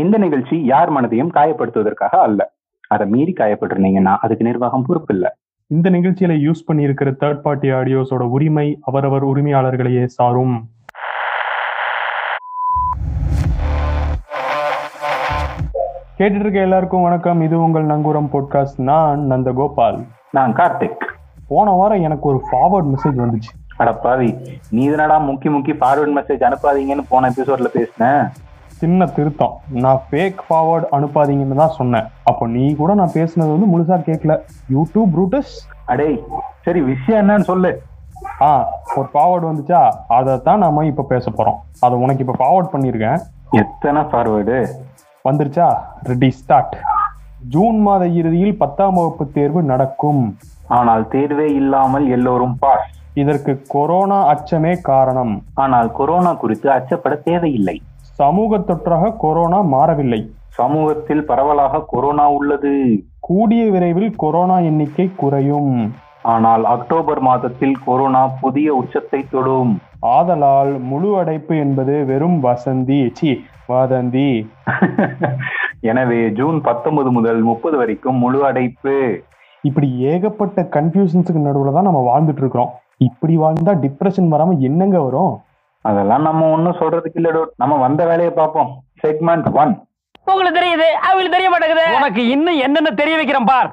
இந்த நிகழ்ச்சி யார் மனதையும் காயப்படுத்துவதற்காக அல்ல. அதை மீறி காயப்பட்டிருந்தீங்கன்னா அதுக்கு நிர்வாகம் பொறுப்பு இல்ல. இந்த நிகழ்ச்சியில யூஸ் பண்ணியிருக்கிற தேர்ட் பார்ட்டி ஆடியோஸோட உரிமை அவரவர் உரிமையாளர்களையே சாரும். கேட்டுட்டு இருக்க எல்லாருக்கும் வணக்கம். இது உங்கள் நங்கூரம் பாட்காஸ்ட் நான் நந்தகோபால். நான் கார்த்திக். போன வாரம் எனக்கு ஒரு ஃபார்வர்ட் மெசேஜ் வந்துச்சு. அட பாவி நீ இதனடா முக்கி முக்கி ஃபார்வர்ட் மெசேஜ் அனுப்பாதீங்கன்னு போன எபிசோட்ல பேசினேன் சின்ன திருத்தம். நான் ஃபேக் ஃபார்வர்ட் அனுப்பாதீங்கன்னு தான் சொன்னேன். அப்போ நீ கூட நான் பேசுனது வந்து முழுசா கேட்கல யூடியூப் ப்ரூட்டஸ் அடே சரி விஷயம் என்னன்னு சொல்லு. ஆ ஒரு ஃபார்வர்டு வந்துச்சா? அதை தான் நாம இப்போ பேச போறோம். அதை உனக்கு இப்போ ஃபார்வர்ட் பண்ணியிருக்கேன் எத்தனை ஃபார்வேர்டு வந்துருச்சா? ரெடி ஸ்டார்ட் ஜூன் மாத இறுதியில் பத்தாம் வகுப்பு தேர்வு நடக்கும். ஆனால் தேர்வே இல்லாமல் எல்லோரும் பாஸ். இதற்கு கொரோனா அச்சமே காரணம். ஆனால் கொரோனா குறித்து அச்சப்பட தேவையில்லை. சமூக தொற்றாக கொரோனா மாறவில்லை. சமூகத்தில் பரவலாக கொரோனா உள்ளது. கூடிய விரைவில் கொரோனா எண்ணிக்கை குறையும். ஆனால் அக்டோபர் மாதத்தில் கொரோனா புதிய உச்சத்தை தொடும். ஆதலால் முழு அடைப்பு என்பது வெறும் வசந்தி. சி வதந்தி. எனவே ஜூன் பத்தொன்பது முதல் முப்பது வரைக்கும் முழு அடைப்பு. இப்படி ஏகப்பட்ட கன்ஃபியூஷன்ஸுக்கு நடுவில் தான் நம்ம வாழ்ந்துட்டு இருக்கிறோம். இப்படி வாழ்ந்தா டிப்ரெஷன் வராம என்னங்க வரும்? அதெல்லாம் நம்ம ஒன்னும் சொல்றதுக்கு இல்ல dude. நம்ம வந்த வேலையை பார்ப்போம். செக்மெண்ட் ஒன் உங்களுக்கு தெரியுது அவங்களுக்கு தெரிய மாட்டேங்குது. உனக்கு இன்னும் என்னென்ன தெரிய வைக்கிறேன் பார்.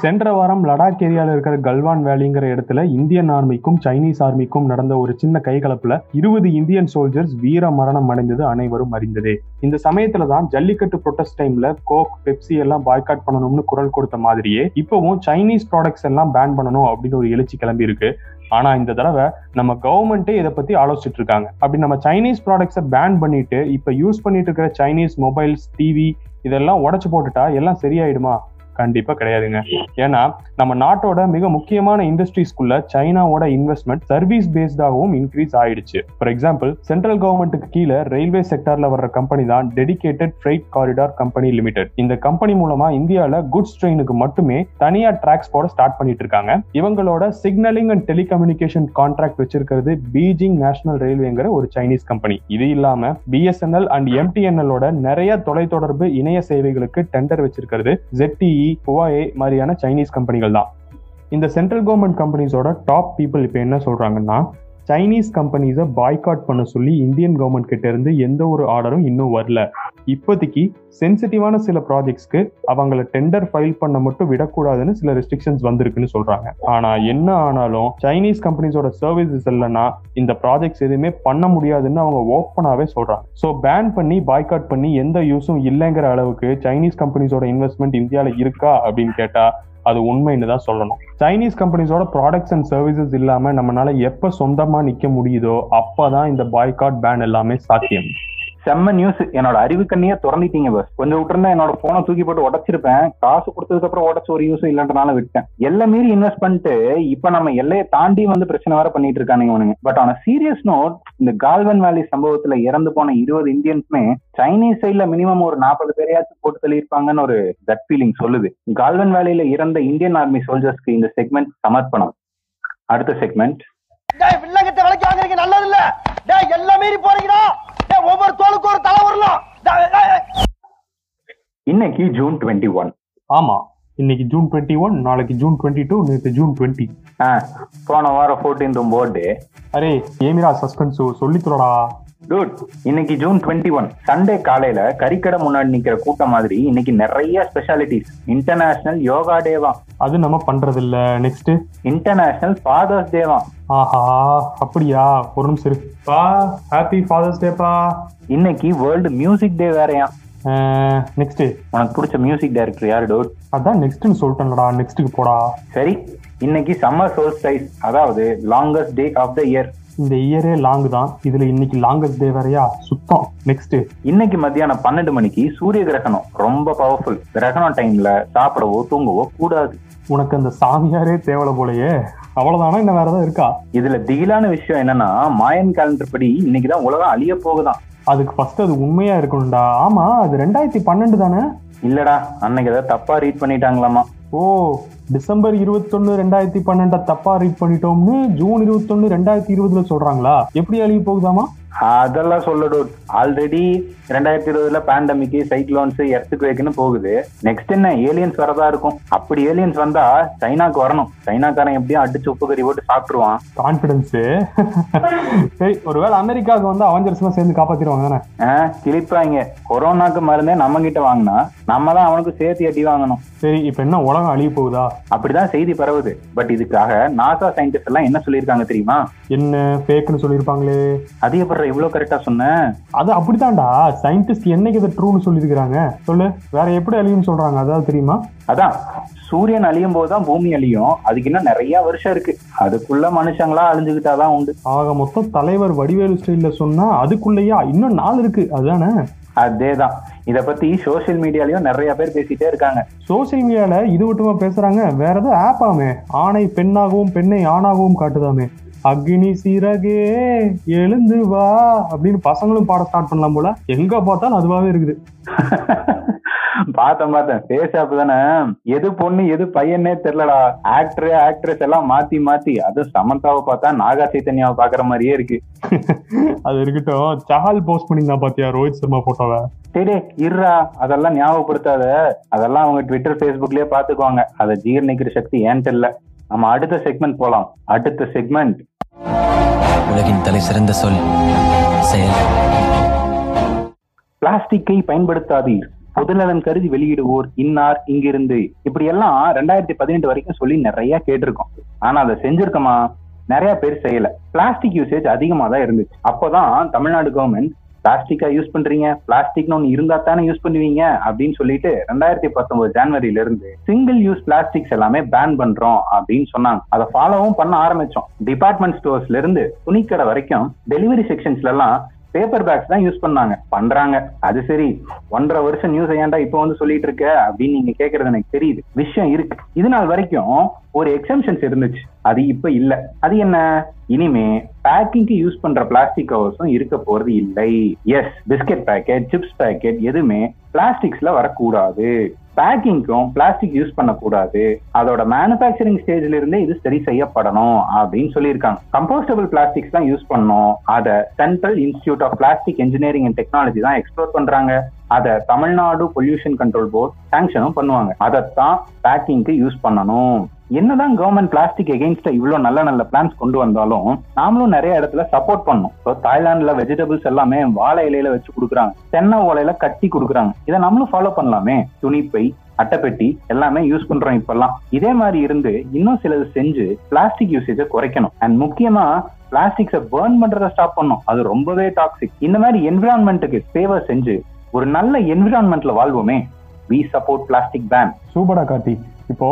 சென்ற வாரம் லடாக் ஏரியாவில் இருக்கிற கல்வான் வேலிங்கிற இடத்துல இந்தியன் ஆர்மிக்கும் சைனீஸ் ஆர்மிக்கும் நடந்த ஒரு சின்ன கைகலப்புல இருபது இந்தியன் சோல்ஜர்ஸ் வீர மரணம் அடைந்தது அனைவரும் அறிந்ததே. இந்த சமயத்துல தான் ஜல்லிக்கட்டு ப்ரொட்டஸ்ட் டைம்ல கோக் பெப்சி எல்லாம் பாய்காட் பண்ணணும்னு குரல் கொடுத்த மாதிரியே இப்பவும் சைனீஸ் ப்ராடக்ட்ஸ் எல்லாம் பேன் பண்ணணும் அப்படின்னு ஒரு எழுச்சி கிளம்பி இருக்கு. ஆனா இந்த தடவை நம்ம கவர்மெண்ட்டே இதை பத்தி ஆலோசிச்சுட்டு இருக்காங்க. அப்படி நம்ம சைனீஸ் ப்ராடக்ட்ஸை பேன் பண்ணிட்டு இப்ப யூஸ் பண்ணிட்டு இருக்கிற சைனீஸ் மொபைல்ஸ் டிவி இதெல்லாம் உடச்சு போட்டுட்டா எல்லாம் சரியாயிடுமா? கண்டிப்பா கிடையாதுங்க. ஏன்னா நம்ம நாட்டோட மிக முக்கியமான இண்டஸ்ட்ரீஸ்க்குள்ள சைனாவோட இன்வெஸ்ட்மெண்ட் சர்வீஸ் பேஸ்டாகவும் இன்க்ரீஸ் ஆயிடுச்சு. ஃபார் எக்ஸாம்பிள் சென்ட்ரல் கவர்மெண்ட்டுக்கு கீழே ரயில்வே செக்டர்ல வர்ற கம்பெனி தான் dedicated freight corridor company limited இந்த கம்பெனி மூலமா இந்தியாவில குட்ஸ் ட்ரெயினுக்கு மட்டுமே தனியா டிராக்ஸ் போட ஸ்டார்ட் பண்ணிட்டு இருக்காங்க. இவங்களோட சிக்னலிங் அண்ட் டெலிகம்யூனிகேஷன் கான்ட்ராக்ட் வச்சிருக்கிறது பீஜிங் நேஷனல் ரயில்வேங்கிற ஒரு சைனீஸ் கம்பெனி இது இல்லாம பிஎஸ்என்எல் அண்ட் எம்டிஎன்எல் நிறைய தொலைத்தொடர்பு இணைய சேவைகளுக்கு டெண்டர் வச்சிருக்கிறது ZTE ஹுவாயே மாதிரியான சைனீஸ் கம்பெனிகள் தான். இந்த சென்ட்ரல் கவர்மெண்ட் கம்பெனிஸோட டாப் பீப்புள் இப்போ என்ன சொல்றாங்கன்னா சைனீஸ் கம்பெனிஸை பாய்காட் பண்ண சொல்லி இந்தியன் கவர்மெண்ட் கிட்ட இருந்து எந்த ஒரு ஆர்டரும் இன்னும் வரல. இப்போதைக்கு சென்சிட்டிவான சில ப்ராஜெக்ட்ஸ்க்கு அவங்கள டெண்டர் ஃபைல் பண்ண மட்டும் விடக்கூடாதுன்னு சில ரெஸ்ட்ரிக்ஷன்ஸ் வந்திருக்குன்னு சொல்றாங்க. ஆனா என்ன ஆனாலும் சைனீஸ் கம்பெனிஸோட சர்வீசஸ் இல்லைன்னா இந்த ப்ராஜெக்ட்ஸ் எதுவுமே பண்ண முடியாதுன்னு அவங்க ஓப்பனாவே சொல்றாங்க. ஸோ பேன் பண்ணி பாய்காட் பண்ணி எந்த யூஸும் இல்லைங்கிற அளவுக்கு சைனீஸ் கம்பெனிஸோட இன்வெஸ்ட்மெண்ட் இந்தியாவில் இருக்கா அப்படின்னு கேட்டா அது உண்மைன்னு தான் சொல்லணும். சைனீஸ் கம்பெனிஸோட ப்ராடக்ட்ஸ் அண்ட் சர்வீசஸ் இல்லாம நம்மளால எப்ப சொந்தமா நிக்க முடியுதோ அப்பதான் இந்த பாய்காட் பேன் எல்லாமே சாத்தியம். செம்ம நியூஸ் என்னோட அறிவு கண்ணியே திறந்துட்டீங்க பஸ் கொஞ்சம் விட்டுருந்தா என்னோட போனை தூக்கி போட்டு உடைச்சிருப்பேன். காசு கொடுத்ததுக்கு அப்புறம் உடச்சு ஒரு யூஸ் இல்லைன்றனால விட்டேன். எல்லாம் மீறி இன்வெஸ்ட் பண்ணிட்டு இப்ப நம்ம எல்லையை தாண்டி வந்து பிரச்சனை வேற பண்ணிட்டு இருக்கானுங்க இவனுங்க. பட் ஆன சீரியஸ் நோட் இந்த கால்வன் வேலி சம்பவத்துல இறந்து போன இருபது இந்தியன்ஸுமே சைனீஸ் சைட்ல மினிமம் ஒரு நாற்பது பேரையாச்சும் போட்டு தள்ளியிருப்பாங்கன்னு ஒரு கட் ஃபீலிங் சொல்லுது. கால்வன் வேலியில இறந்த இந்தியன் ஆர்மி சோல்ஜர்ஸ்க்கு இந்த செக்மெண்ட் சமர்ப்பணம். அடுத்த செக்மெண்ட் டேய் வில்லங்கத்தை விலைக்கு வாங்குறீங்க நல்லது இல்ல. டேய் எல்லாம் மீறி போறீங்கடா டேய் ஒவ்வொரு தோளுக்கும் ஒரு தலை வரலாம் டேய், டேய், டேய். இன்னைக்கு ஜூன் டுவெண்ட்டி ஒன் ஆமா. இன்னைக்கு ஜூன் டுவெண்ட்டி ஒன் நாளைக்கு ஜூன் டுவெண்ட்டி டூ நேற்று ஜூன் டுவெண்ட்டி போன வாரம் ஃபோர்டீன் போர்டு அரே ஏமிரா சஸ்பென்ஸ் சொல்லி தொடடா டூட் இன்னைக்கு ஜூன் டுவெண்ட்டி ஒன் சண்டே காலையில கறிக்கடை முன்னாடி நிக்கிற கூட்டம் மாதிரி இன்னைக்கு நிறைய ஸ்பெஷாலிட்டிஸ் இன்டர்நேஷனல் யோகா டேவா அது நம்ம பண்றது இல்ல நெக்ஸ்ட் இன்டர்நேஷனல் ஃபாதர்ஸ் டேவா ஆஹா அப்படியா? ஒரு நிமிஷம் இருக்குப்பா ஹாப்பி ஃபாதர்ஸ் டேப்பா இன்னைக்கு வேர்ல்டு மியூசிக் டே வேறயா. நெக்ஸ்ட் உனக்கு பிடிச்ச மியூசிக் டைரக்டர் யாரு டூட்? அதான் நெக்ஸ்ட்னு சொல்லிட்டேன்லடா நெக்ஸ்ட்டுக்கு போடா. சரி இன்னைக்கு சம்மர் சோல்ஸ்டைஸ் அதாவது longest day of the year இந்த இயரே லாங் தான் இதுல இன்னைக்கு லாங்கஸ்ட் டே வேறயா? சுத்தம் நெக்ஸ்ட் இன்னைக்கு மத்தியானம் பன்னெண்டு மணிக்கு சூரிய கிரகணம் ரொம்ப பவர்ஃபுல் கிரகணம் டைம்ல சாப்பிடவோ தூங்கவோ கூடாது. உனக்கு அந்த சாமியாரே தேவலை போலயே அவ்வளவுதானா இன்னும் வேற ஏதாவது இருக்கா? இதுல திகிலான விஷயம் என்னன்னா மாயன் கேலண்டர் படி இன்னைக்குதான் உலகம் அழிய போகுதாம் அதுக்கு ஃபர்ஸ்ட் அது உண்மையா இருக்கணும்டா. ஆமா அது ரெண்டாயிரத்தி பன்னெண்டு தானே? இல்லடா அன்னைக்கு ஏதாவது தப்பா ரீட் பண்ணிட்டாங்களாமா. ஓ டிசம்பர் இருபத்தொன்னு ரெண்டாயிரத்தி பன்னெண்ட தப்பா ரீட் பண்ணிட்டோம்னு ஜூன் இருபத்தொன்னு ரெண்டாயிரத்தி இருபதுல சொல்றாங்களா? எப்படி அழிய போகுதாமா? அதெல்லாம் சொல்லடு ஆல்ரெடி ரெண்டாயிரத்தி இருபதுல பேண்டமிக் சைக்ளோன்ஸ் எர்த்துக்கு வைக்கன்னு போகுது. நெக்ஸ்ட் என்ன? ஏலியன்ஸ் வரதா இருக்கும். அப்படி ஏலியன்ஸ் வந்தா சைனாக்கு வரணும். சைனாக்காரன் எப்படியும் அடிச்சு உப்பு கறி போட்டு சாப்பிட்டுருவான். கான்பிடன்ஸ் சரி ஒருவேளை அமெரிக்காவுக்கு வந்து அவஞ்சர்ஸ் எல்லாம் சேர்ந்து காப்பாத்திடுவாங்க தானே? ஆஹ் கிளிப்பாங்க கொரோனாக்கு மருந்தே நம்ம கிட்ட வாங்கினா நம்ம தான் அவனுக்கு சேர்த்து அடி வாங்கணும். சரி இப்ப என்ன உலகம் அழிய போகுதா? அப்படிதான் செய்தி பரவுது. பட் இதுக்காக நாசா சயின்டிஸ்ட் எல்லாம் என்ன சொல்லியிருக்காங்க தெரியுமா? என்ன? ஃபேக்னு சொல்லியிருப்பாங்களே. அது எப்படி இவ்வளவு கரெக்டா சொன்னேன் அது அப்படித்தான்டா. சயின்டிஸ்ட் என்னைக்கு இதை ட்ரூன்னு சொல்லியிருக்கிறாங்க? சொல்லு. வேற எப்படி அழியும்னு சொல்றாங்க? அதாவது தெரியுமா? அதான். சூரியன் அழியும் போதுதான் பூமி அழியும். அதுக்கு இன்னும் நிறைய வருஷம் இருக்கு. அதுக்குள்ள மனுஷங்களா அழிஞ்சுக்கிட்டாதான் உண்டு. ஆக மொத்தம் தலைவர் வடிவேலு ஸ்டைல்ல சொன்னா அதுக்குள்ளேயா இன்னும் நாள் இருக்கு. அதுதானே? அதேதான். இத பத்தி சோசியல் மீடியாலயும் நிறைய பேர் பேசிட்டே இருக்காங்க. சோசியல் மீடியால இது மட்டுமா பேசுறாங்க? வேற ஏதோ ஆப்பாமே ஆணை பெண்ணாகவும் பெண்ணை ஆணாகவும் காட்டுதாமே. அக்னி சீரகே எழுந்து வா அப்படின்னு பசங்களும் பாட ஸ்டார்ட் பண்ணலாம் போல. எங்க பார்த்தாலும் அதுவாவே இருக்குது. பார்த்தேன் பார்த்தேன். ஃபேஸ் ஆப் தானே? எது பொண்ணு எது பையனே தெரியலடா. ஆக்டர் ஆக்ட்ரஸ் எல்லாம் மாத்தி மாத்தி. அதுவும் சமந்தாவை பார்த்தா நாகா சைத்தன்யாவை பாக்குற மாதிரியே இருக்கு. அது இருக்கட்டும். சஹால் போஸ்ட் பண்ணியிருந்தா பாத்தியா ரோஹித் சர்மா போட்டோவை சரி இருடா. அதெல்லாம் ஞாபகப்படுத்தாத. அதெல்லாம் அவங்க ட்விட்டர் ஃபேஸ்புக்லயே பாத்துக்குவாங்க அதை ஜீர்ணிக்கிற சக்தி ஏன்ட்டு இல்ல. நம்ம அடுத்த செக்மெண்ட் போலாம். அடுத்த செக்மெண்ட் உலகின் தலை சிறந்த சொல் செயல். பிளாஸ்டிக்கை பயன்படுத்தாதீர். பொதுநலன் கருதி வெளியிடுவோர் இன்னார் இங்கிருந்து. இப்படி எல்லாம் ரெண்டாயிரத்தி பதினெட்டு வரைக்கும் சொல்லி நிறைய கேட்டிருக்கோம். ஆனா அதை செஞ்சிருக்கோமா? நிறைய பேர் செய்யல. பிளாஸ்டிக் யூசேஜ் அதிகமா தான் இருந்துச்சு. அப்போதான் தமிழ்நாடு கவர்மெண்ட் பிளாஸ்டிக்கா யூஸ் பண்றீங்க. பிளாஸ்டிக்னு ஒன்று இருந்தா தானே யூஸ் பண்ணுவீங்க அப்படின்னு சொல்லிட்டு ரெண்டாயிரத்தி பத்தொன்பது ஜனவரியில இருந்து சிங்கிள் யூஸ் பிளாஸ்டிக்ஸ் எல்லாமே பேன் பண்றோம் அப்படின்னு சொன்னாங்க. அதை ஃபாலோவும் பண்ண ஆரம்பிச்சோம். டிபார்ட்மெண்ட் ஸ்டோர்ஸ்ல இருந்து துணிக்கடை வரைக்கும் டெலிவரி செக்ஷன்ஸ்ல எல்லாம் பேப்பர் பேக்ஸ் தான் யூஸ் பண்ணாங்க. பண்றாங்க. அது சரி. ஒன்றரை வருஷம் நியூஸ் ஏன்டா இப்போ வந்து சொல்லிட்டு இருக்க? அப்படின்னு நீங்க கேக்குறது எனக்கு தெரியுது. விஷயம் இருக்கு. இது நாள் வரைக்கும் ஒரு எக்ஸம்ஷன்ஸ் இருந்துச்சு. அது இப்ப இல்ல. அது என்ன? இனிமே பேக்கிங்க்கு யூஸ் பண்ற பிளாஸ்டிக் கவர்ஸும் இருக்க போறது இல்லை. Yes biscuit packet chips packet எதுவுமே பிளாஸ்டிக்ஸ்ல வரக்கூடாது. பேக்கிங்க்கும் பிளாஸ்டிக் யூஸ் பண்ணக்கூடாது. அதோட மேனுபேக்சரிங் ஸ்டேஜ்ல இருந்தே இது சரி செய்யப்படணும் அப்படின்னு சொல்லியிருக்காங்க. கம்போஸ்டபிள் பிளாஸ்டிக்ஸ் தான் யூஸ் பண்ணணும் அதை central institute of plastic engineering and technology தான் எக்ஸ்ப்ளோர் பண்றாங்க. அதை தமிழ்நாடு பொல்யூஷன் கண்ட்ரோல் போர்ட் சாங்ஷனும் பண்ணுவாங்க. அதைத்தான் பேக்கிங்க்கு யூஸ் பண்ணணும். என்னதான் கவர்மெண்ட் பிளாஸ்டிக் எகெயின்ஸ்டா இவ்வளவு நல்ல நல்ல பிளான்ஸ் கொண்டு வந்தாலும் நாமளும் நிறைய இடத்துல சப்போர்ட் பண்ணும் இப்போ தாய்லாந்துல வெஜிடபிள்ஸ் எல்லாமே வாழை இலையில வச்சு கொடுக்குறாங்க. தென்னை ஓலையில கட்டி கொடுக்குறாங்க. இதை நம்மளும் ஃபாலோ பண்ணலாமே. துணிப்பை அட்டைப்பெட்டி எல்லாமே யூஸ் பண்றோம் இப்பெல்லாம். இதே மாதிரி இருந்து இன்னும் சிலது செஞ்சு பிளாஸ்டிக் யூசேஜை குறைக்கணும். அண்ட் முக்கியமா பிளாஸ்டிக்ஸை பேர்ன் பண்றதை ஸ்டாப் பண்ணும் அது ரொம்பவே டாக்ஸிக் இந்த மாதிரி என்விரான்மெண்ட்டுக்கு ஃபேவர் செஞ்சு ஒரு நல்ல என்விரான்மெண்ட்ல வாழ்வோமே. வி சப்போர்ட் பிளாஸ்டிக் பேன் சூப்பரா காட்டி இப்போ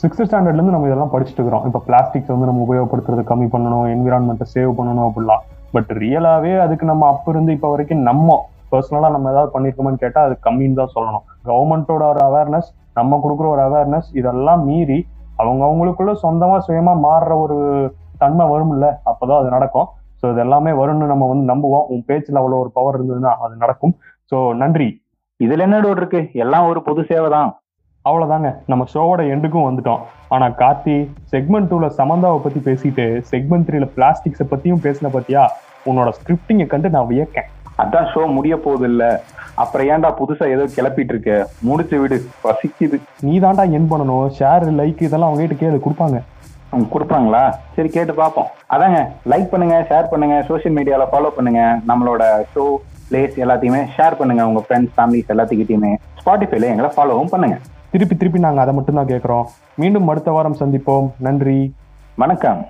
சிக்ஸ்த் ஸ்டாண்டர்ட்ல இருந்து நம்ம இதெல்லாம் படிச்சுட்டு இருக்கிறோம். இப்போ பிளாஸ்டிக்ஸ் வந்து நம்ம உபயோகப்படுத்துறது கம்மி பண்ணணும் என்விரான்மெண்ட்டை சேவ் பண்ணணும் அப்படிலாம். பட் ரியலாவே அதுக்கு நம்ம அப்ப இருந்து இப்போ வரைக்கும் நம்ம பர்சனலா நம்ம ஏதாவது பண்ணிருக்கோமான்னு கேட்டா அது கம்மின்னு தான் சொல்லணும். கவர்மெண்ட்டோட ஒரு அவேர்னஸ் நம்ம கொடுக்குற ஒரு அவேர்னஸ் இதெல்லாம் மீறி அவங்க அவங்களுக்குள்ள சொந்தமா சுயமா மாறுற ஒரு தன்மை வரும்ல அப்பதான் அது நடக்கும். ஸோ இது எல்லாமே வரும்னு நம்ம வந்து நம்புவோம். உன் பேச்சுல அவ்வளோ ஒரு பவர் இருந்ததுன்னா அது நடக்கும். ஸோ நன்றி. இதுல என்ன டவுட் இருக்கு? எல்லாம் ஒரு பொது சேவை தான் அவ்வளவுதாங்க. நம்ம ஷோவோட எண்டுக்கும் வந்துட்டோம். ஆனா கார்த்தி செக்மெண்ட் டூல சமந்தாவை பத்தி பேசிட்டு செக்மெண்ட் த்ரீல பிளாஸ்டிக்ஸை பத்தியும் பேசின பத்தியா? உன்னோட ஸ்கிரிப்டிங்கை கண்டு நான் வியக்கேன். அதான் ஷோ முடிய போகுது இல்ல அப்புறம் ஏன்டா புதுசா ஏதோ கிளப்பிட்டு இருக்க முடிச்சு விடு. பசிக்குது. நீ தாண்டா என் பண்ணணும். ஷேர் லைக் இதெல்லாம் அவங்க கிட்ட கேளு கொடுப்பாங்க. அவங்க கொடுப்பாங்களா? சரி கேட்டு பார்ப்போம். அதாங்க. லைக் பண்ணுங்க ஷேர் பண்ணுங்க சோஷியல் மீடியால ஃபாலோ பண்ணுங்க. நம்மளோட ஷோ பிளேஸ் எல்லாத்தையுமே ஷேர் பண்ணுங்க. உங்க ஃப்ரெண்ட்ஸ் ஃபேமிலிஸ் எல்லாத்துக்கிட்டையுமே. ஸ்பாட்டிஃபைல எங்களை ஃபாலோவும் பண்ணுங்க. திருப்பி திருப்பி நாங்க அதை மட்டும் தான் மீண்டும் அடுத்த வாரம் சந்திப்போம். நன்றி. வணக்கம்.